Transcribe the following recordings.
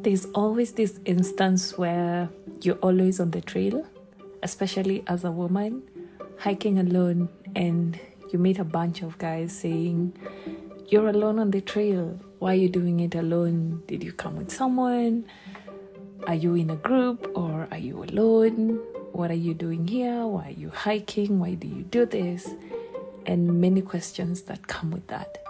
There's always this instance where you're always on the trail, especially as a woman, hiking alone, and you meet a bunch of guys saying, You're alone on the trail. Why are you doing it alone? Did you come with someone? Are you in a group or are you alone? What are you doing here? Why are you hiking? Why do you do this? And many questions that come with that.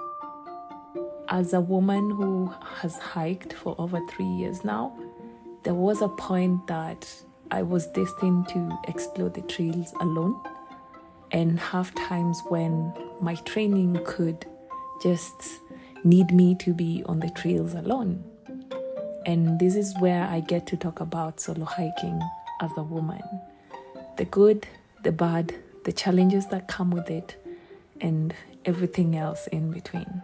As a woman who has hiked for over three years now, there was a point that I was destined to explore the trails alone and have times when my training could just need me to be on the trails alone. And this is where I get to talk about solo hiking as a woman the good, the bad, the challenges that come with it, and everything else in between.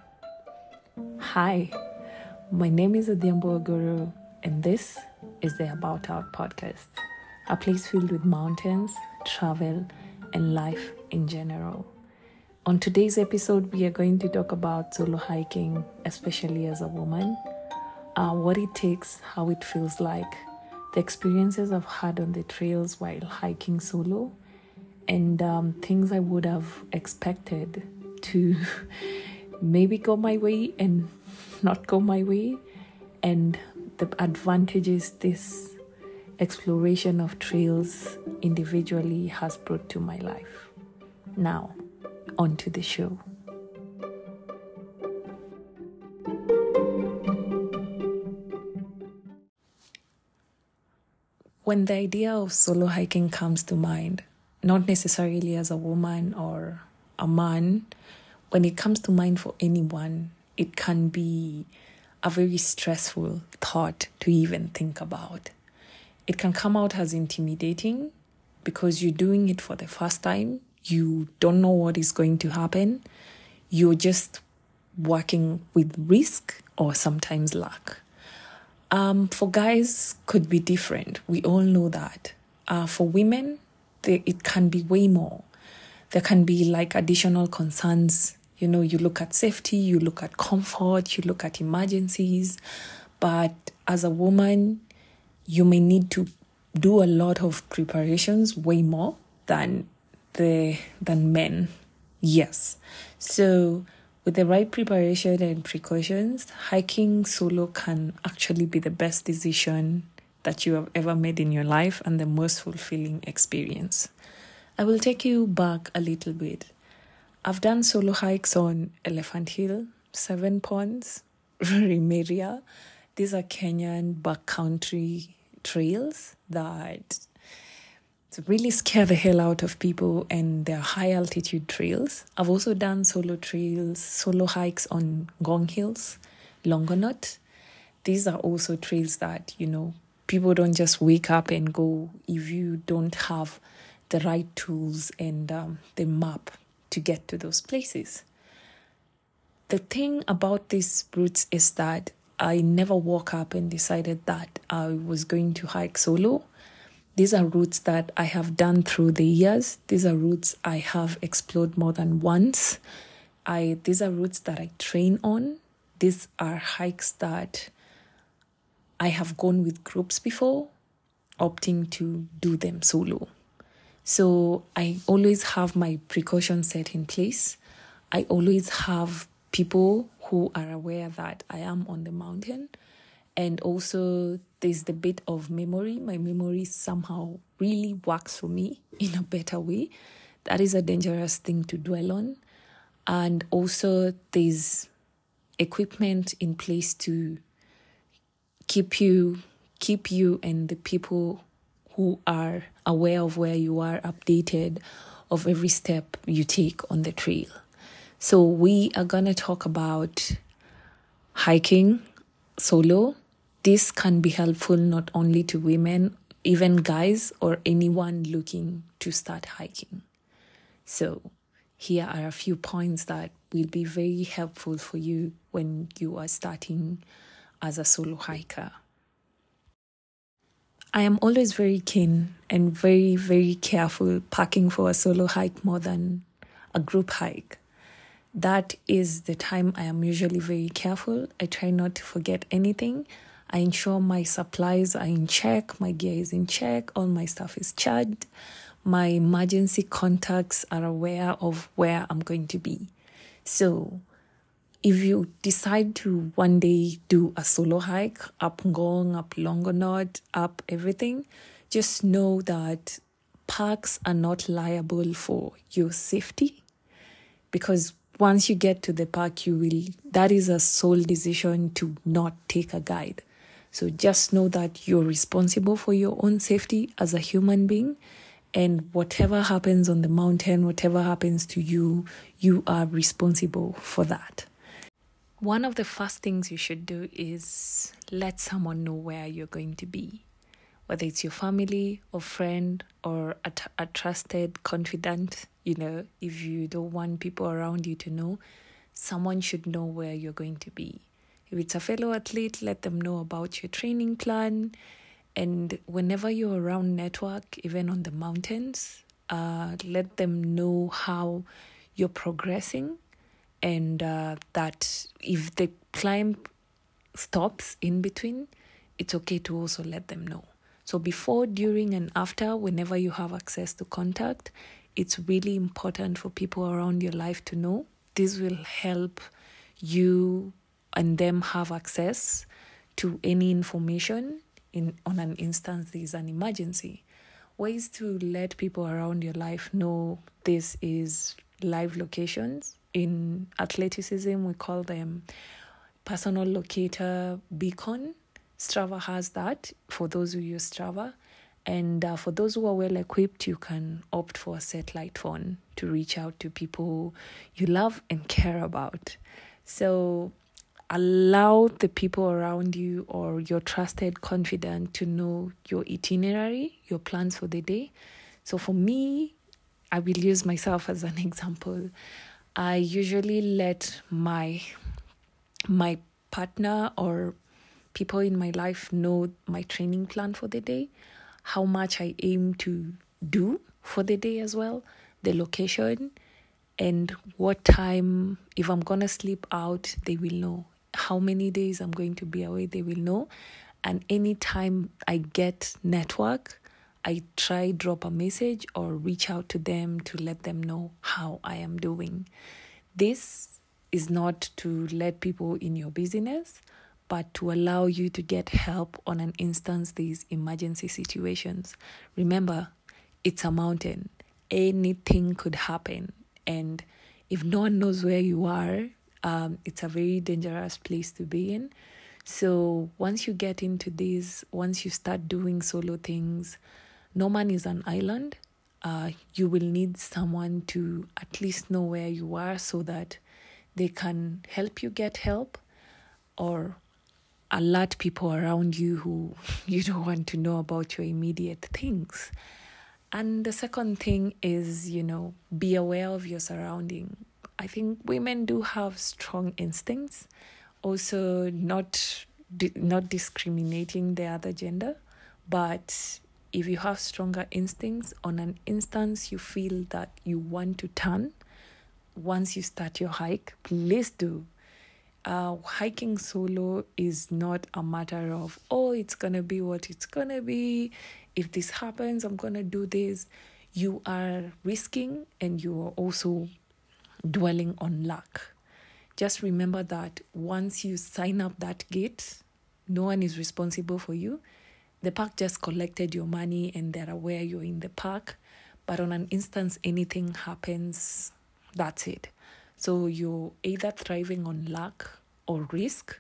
Hi, my name is Adhiambo Agoro, and this is the About Out podcast, a place filled with mountains, travel, and life in general. On today's episode, we are going to talk about solo hiking, especially as a woman, uh, what it takes, how it feels like, the experiences I've had on the trails while hiking solo, and um, things I would have expected to maybe go my way and not go my way, and the advantages this exploration of trails individually has brought to my life. Now, on to the show. When the idea of solo hiking comes to mind, not necessarily as a woman or a man, when it comes to mind for anyone, it can be a very stressful thought to even think about. It can come out as intimidating because you're doing it for the first time, you don't know what is going to happen, you're just working with risk or sometimes luck. Um, for guys, could be different. We all know that. Uh, for women, they, it can be way more. There can be like additional concerns. You know, you look at safety, you look at comfort, you look at emergencies. But as a woman, you may need to do a lot of preparations, way more than the than men. Yes. So with the right preparation and precautions, hiking solo can actually be the best decision that you have ever made in your life and the most fulfilling experience. I will take you back a little bit. I've done solo hikes on Elephant Hill, Seven Ponds, Rurimeria. These are Kenyan backcountry trails that really scare the hell out of people and they're high altitude trails. I've also done solo trails, solo hikes on Ngong Hills, Longonot. These are also trails that, you know, people don't just wake up and go if you don't have the right tools and um, the map to get to those places. The thing about these routes is that I never woke up and decided that I was going to hike solo. These are routes that I have done through the years. These are routes I have explored more than once. I these are routes that I train on. These are hikes that I have gone with groups before, opting to do them solo. So I always have my precautions set in place. I always have people who are aware that I am on the mountain. And also, there's the bit of memory. My memory somehow really works for me in a better way. That is a dangerous thing to dwell on. And also, there's equipment in place to keep you keep you and the people who are aware of where you are updated of every step you take on the trail. So we are going to talk about hiking solo. This can be helpful not only to women, even guys or anyone looking to start hiking. So here are a few points that will be very helpful for you when you are starting as a solo hiker. I am always very keen and very, very careful packing for a solo hike more than a group hike. That is the time I am usually very careful. I try not to forget anything. I ensure my supplies are in check, my gear is in check, all my stuff is charged. My emergency contacts are aware of where I'm going to be. So, if you decide to one day do a solo hike up Ngong, up Longonot, up everything, just know that parks are not liable for your safety. Because once you get to the park you will that is a sole decision to not take a guide. So just know that you're responsible for your own safety as a human being. And whatever happens on the mountain whatever happens to you you are responsible for that one of the first things you should do is let someone know where you're going to be whether it's your family or friend or a, t- a trusted confidant, you know, if you don't want people around you to know, someone should know where you're going to be. If it's a fellow athlete, let them know about your training plan. And whenever you're around network, even on the mountains, uh, let them know how you're progressing and uh, that if the climb stops in between, it's okay to also let them know. So, before, during, and after, whenever you have access to contact, it's really important for people around your life to know. This will help you and them have access to any information in on an instance there is an emergency. Ways to let people around your life know this is live locations. In athleticism, we call them personal locator beacon Strava has that for those who use Strava. And uh, for those who are well equipped, you can opt for a satellite phone to reach out to people you love and care about. So allow the people around you or your trusted confidant to know your itinerary, your plans for the day. So for me, I will use myself as an example. I usually let my my partner or people in my life know my training plan for the day, how much I aim to do for the day as well, the location, and what time, if I'm gonna sleep out, they will know. How many days I'm going to be away, they will know. And anytime I get network, I try drop a message or reach out to them to let them know how I am doing. This is not to let people in your business, but to allow you to get help on an instance these emergency situations. Remember, it's a mountain. Anything could happen. And if no one knows where you are, um, it's a very dangerous place to be in. So once you get into this, once you start doing solo things, no man is an island. Uh, you will need someone to at least know where you are so that they can help you get help or alert people around you who you don't want to know about your immediate things. And the second thing is, you know, be aware of your surrounding. I think women do have strong instincts, also not not discriminating the other gender, but if you have stronger instincts on an instance you feel that you want to turn once you start your hike, please do uh, hiking solo is not a matter of, oh, it's to be what it's to be. If this happens, I'm to do this. You are risking and you are also dwelling on luck. Just remember that once you sign up that gate, no one is responsible for you. The park just collected your money and they're aware you're in the park. But on an instance, anything happens, that's it. So you're either thriving on luck or risk,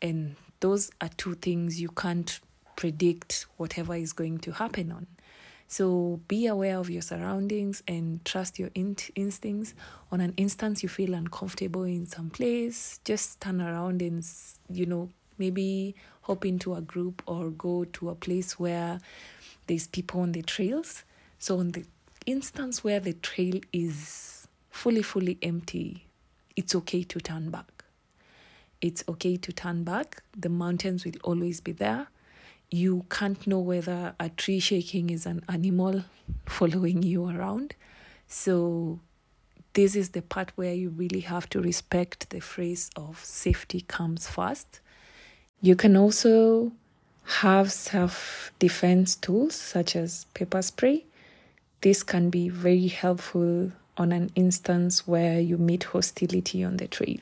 and those are two things you can't predict whatever is going to happen on. So be aware of your surroundings and trust your in- instincts. On an instance you feel uncomfortable in some place, just turn around and you know maybe hop into a group or go to a place where there's people on the trails. So on the instance where the trail is fully, fully empty, it's okay to turn back. It's okay to turn back. The mountains will always be there. You can't know whether a tree shaking is an animal following you around. So, this is the part where you really have to respect the phrase of safety comes first. You can also have self defense tools such as pepper spray. This can be very helpful on an instance where you meet hostility on the trail.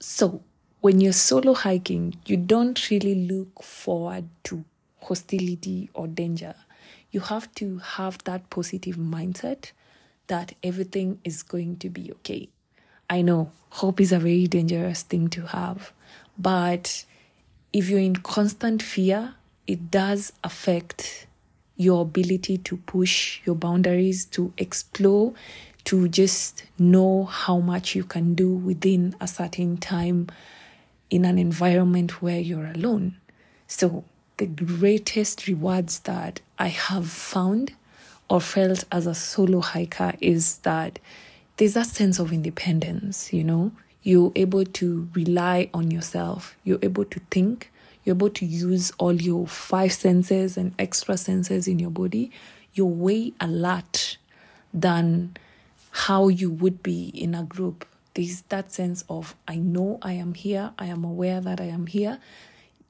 So, when you're solo hiking, you don't really look forward to hostility or danger. You have to have that positive mindset that everything is going to be okay. I know hope is a very dangerous thing to have, but if you're in constant fear, it does affect your ability to push your boundaries, to explore, to just know how much you can do within a certain time in an environment where you're alone. So, the greatest rewards that I have found or felt as a solo hiker is that there's that sense of independence, you know? You're able to rely on yourself, you're able to think, you're able to use all your five senses and extra senses in your body. You're way alert than how you would be in a group. There's that sense of, I know I am here, I am aware that I am here.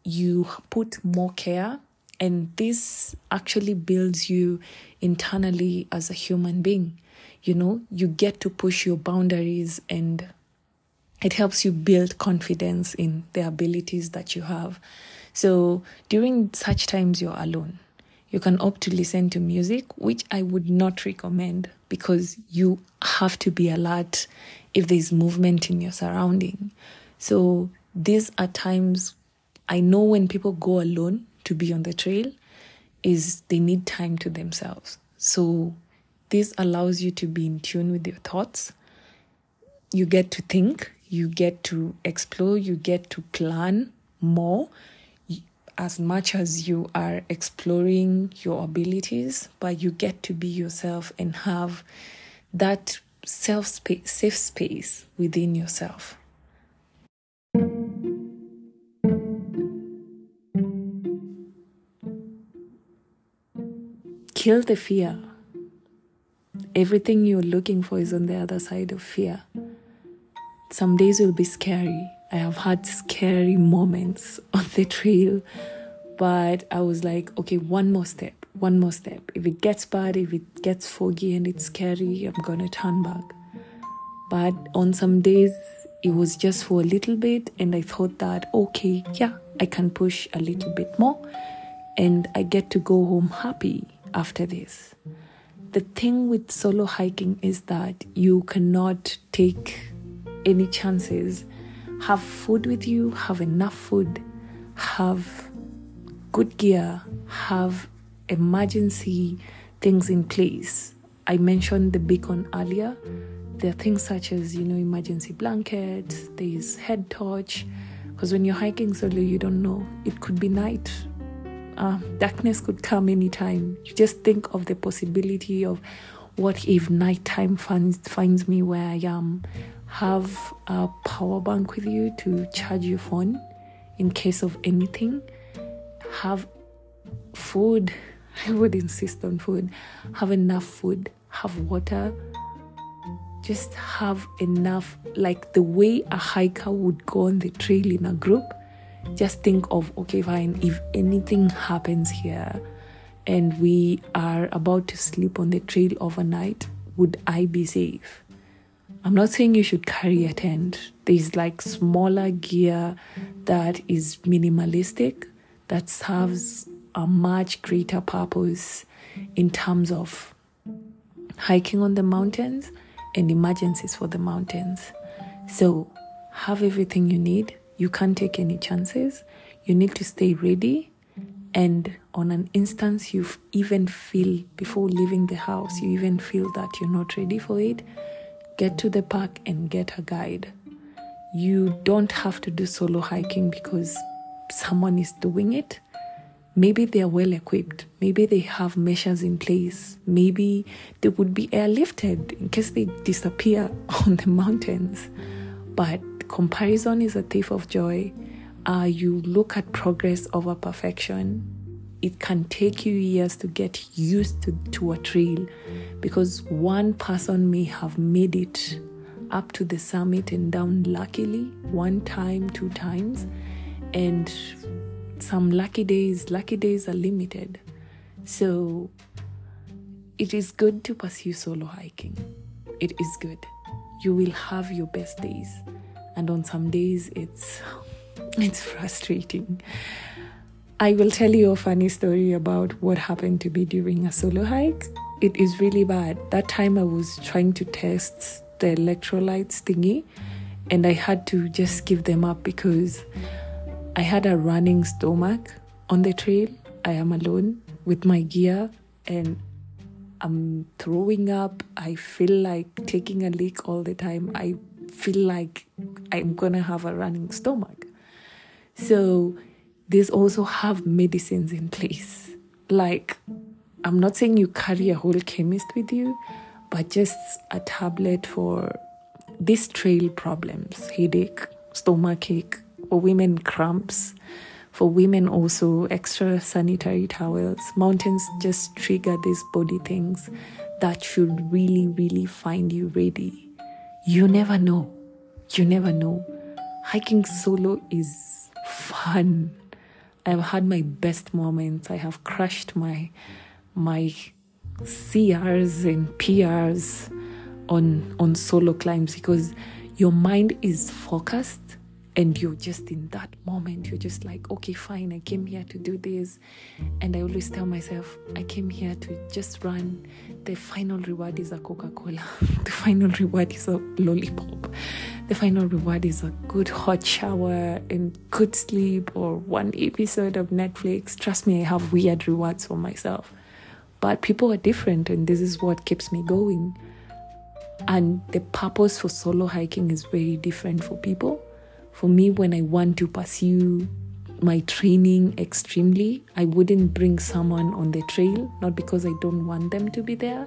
You put more care, and this actually builds you internally as a human being. You know, you get to push your boundaries and it helps you build confidence in the abilities that you have. So during such times, you're alone. You can opt to listen to music, which I would not recommend because you have to be alert if there's movement in your surrounding. So these are times I know when people go alone to be on the trail is they need time to themselves. So this allows you to be in tune with your thoughts. You get to think, you get to explore, you get to plan more as much as you are exploring your abilities, but you get to be yourself and have that self space, safe space within yourself. Kill the fear. Everything you're looking for is on the other side of fear. Some days will be scary. I have had scary moments on the trail, but I was like, okay, one more step, one more step. If it gets bad, if it gets foggy and it's scary, I'm gonna turn back. But on some days, it was just for a little bit, and I thought that, okay, yeah, I can push a little bit more, and I get to go home happy after this. The thing with solo hiking is that you cannot take any chances. Have food with you, have enough food, have good gear, have emergency things in place. I mentioned the beacon earlier. There are things such as, you know, emergency blankets, there's head torch. Because when you're hiking solo, you don't know. It could be night, uh, darkness could come anytime. You just think of the possibility of what if nighttime finds finds me where I am. Have a power bank with you to charge your phone in case of anything. Have food. I would insist on food. Have enough food. Have water. Just have enough, like the way a hiker would go on the trail in a group just think of okay, fine, if anything happens here and we are about to sleep on the trail overnight, would I be safe? I'm not saying you should carry a tent. There's like smaller gear that is minimalistic that serves a much greater purpose in terms of hiking on the mountains and emergencies for the mountains. So, have everything you need you can't take any chances. You need to stay ready. And on an instance, you even feel before leaving the house, you even feel that you're not ready for it, get to the park and get a guide. You don't have to do solo hiking because someone is doing it. Maybe they are well equipped. Maybe they have measures in place. Maybe they would be airlifted in case they disappear on the mountains. But comparison is a thief of joy. Uh, you look at progress over perfection. It can take you years to get used to, to a trail because one person may have made it up to the summit and down luckily one time, two times, And some lucky days, lucky days are limited. So it is good to pursue solo hiking. It is good. You will have your best days. And on some days it's it's frustrating. I will tell you a funny story about what happened to me during a solo hike. It is really bad. That time I was trying to test the electrolytes thingy and I had to just give them up because I had a running stomach on the trail. I am alone with my gear and I'm throwing up. I feel like taking a leak all the time. I feel like I'm gonna have a running stomach. So these also have medicines in place. Like, I'm not saying you carry a whole chemist with you, but just a tablet for these trail problems headache, stomach ache, for women, cramps. For women, also extra sanitary towels. Mountains just trigger these body things that should really, really find you ready. You never know. You never know. Hiking solo is fun. I've had my best moments. I have crushed my my CRs and PRs on on solo climbs because your mind is focused and you're just in that moment. You're just like okay fine i came here to do this. And i always tell myself i came here to just run. The final reward is a coca-cola. The final reward is a lollipop the final reward is a good hot shower and good sleep or one episode of netflix. Trust me i have weird rewards for myself. But people are different and this is what keeps me going. And the purpose for solo hiking is very different for people. For me, when I want to pursue my training extremely, I wouldn't bring someone on the trail, not because I don't want them to be there,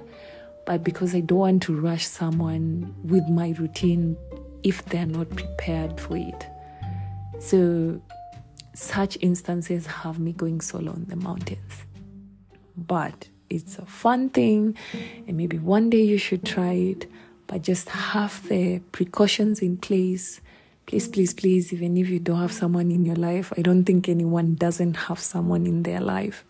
but because I don't want to rush someone with my routine if they're not prepared for it. So, such instances have me going solo on the mountains. But it's a fun thing, and maybe one day you should try it, but just have the precautions in place please, please, please, even if you don't have someone in your life, I don't think anyone doesn't have someone in their life.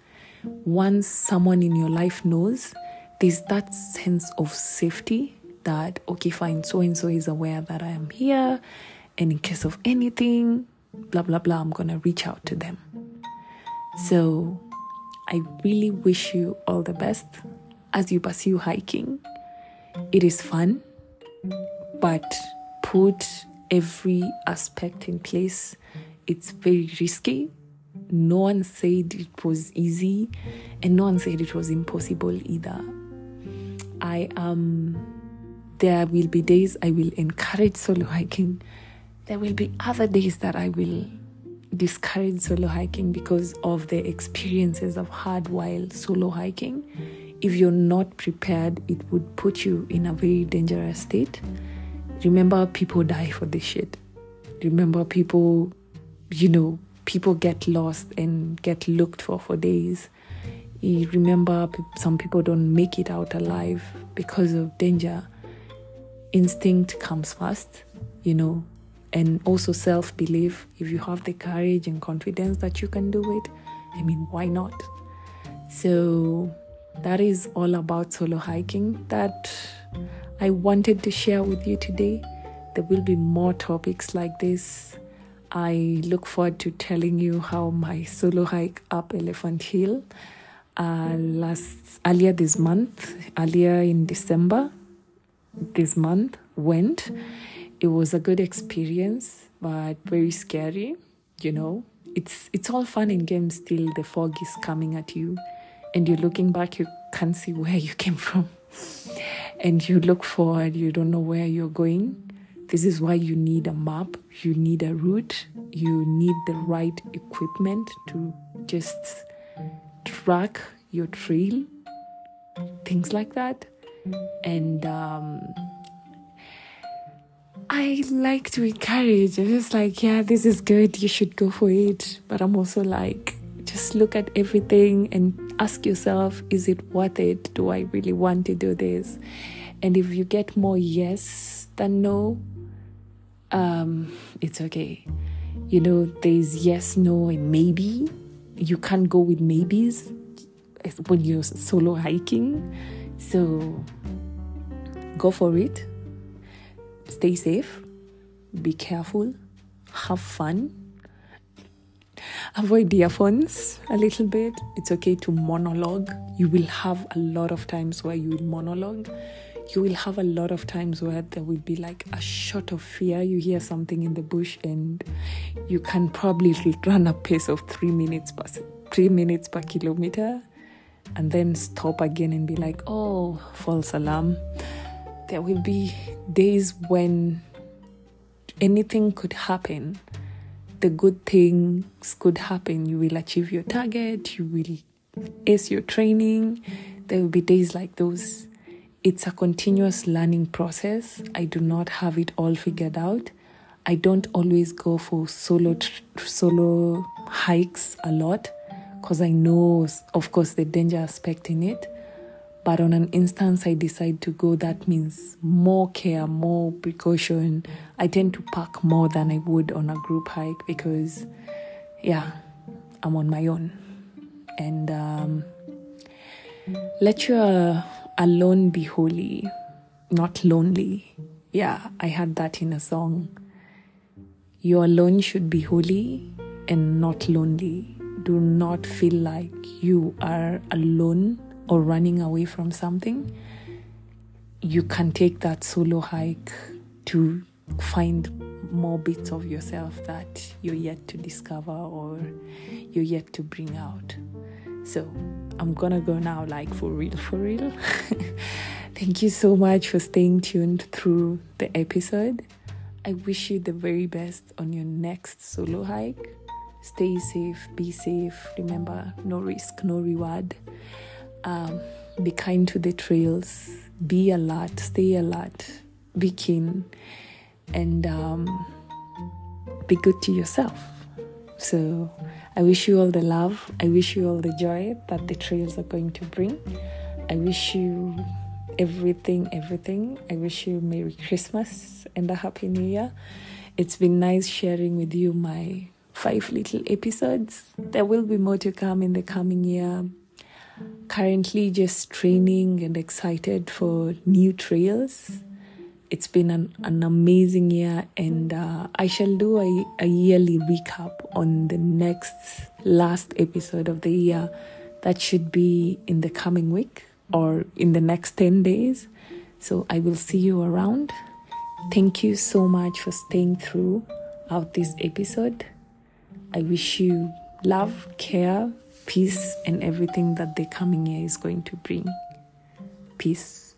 Once someone in your life knows, there's that sense of safety that, okay, fine, so and so is aware that I am here, and in case of anything, blah, blah, blah, I'm gonna reach out to them. So I really wish you all the best as you pursue hiking. It is fun, but put every aspect in place. It's very risky. No one said it was easy, and no one said it was impossible either. I am. There will be days I will encourage solo hiking. There will be other days that I will discourage solo hiking because of the experiences I've had while solo hiking. If you're not prepared, it would put you in a very dangerous state. Remember, people die for this shit. Remember, people, you know, people get lost and get looked for for days. You remember, some people don't make it out alive because of danger. Instinct comes first, you know, and also self belief. If you have the courage and confidence that you can do it, I mean, why not? So, that is all about solo hiking. That I wanted to share with you today. There will be more topics like this. I look forward to telling you how my solo hike up Elephant Hill uh, last earlier this month, earlier in December this month went. It was a good experience, but very scary. You know, it's it's all fun in games till the fog is coming at you, and you're looking back. You can't see where you came from and you look forward, you don't know where you're going. This is why you need a map, you need a route, you need the right equipment to just track your trail, things like that. And um, I like to encourage. I'm just like, yeah, this is good, you should go for it. But I'm also like, just look at everything and ask yourself is it worth it? Do I really want to do this? And if you get more yes than no, um, it's okay. You know, there's yes, no, and maybe. You can't go with maybes when you're solo hiking. So go for it. Stay safe. Be careful. Have fun. Avoid the earphones a little bit. It's okay to monologue. You will have a lot of times where you will monologue. You will have a lot of times where there will be like a shot of fear. You hear something in the bush and you can probably run a pace of three minutes per three minutes per kilometer and then stop again and be like, oh, false alarm. There will be days when anything could happen. The good things could happen. You will achieve your target, you will ace your training. There will be days like those. It's a continuous learning process. I do not have it all figured out. I don't always go for solo solo hikes a lot because I know, of course, the danger aspect in it. But on an instance I decide to go, that means more care, more precaution. I tend to pack more than I would on a group hike because, yeah, I'm on my own. And um, let your alone be holy, not lonely. Yeah, I had that in a song. Your alone should be holy and not lonely do not feel like you are alone or running away from something, you can take that solo hike to find more bits of yourself that you're yet to discover or you're yet to bring out. So I'm gonna go now, like for real, for real. Thank you so much for staying tuned through the episode. I wish you the very best on your next solo hike. Stay safe, be safe. Remember, no risk, no reward. Um, be kind to the trails. Be alert, stay alert, be keen, and um, be good to yourself. So, I wish you all the love. I wish you all the joy that the trails are going to bring. I wish you everything, everything. I wish you Merry Christmas and a Happy New Year. It's been nice sharing with you my five little episodes. There will be more to come in the coming year. Currently, just training and excited for new trails. It's been an, an amazing year, and uh, I shall do a, a yearly recap on the next last episode of the year. That should be in the coming week or in the next 10 days. So I will see you around. Thank you so much for staying through out this episode. I wish you love, care, peace, and everything that the coming year is going to bring. Peace.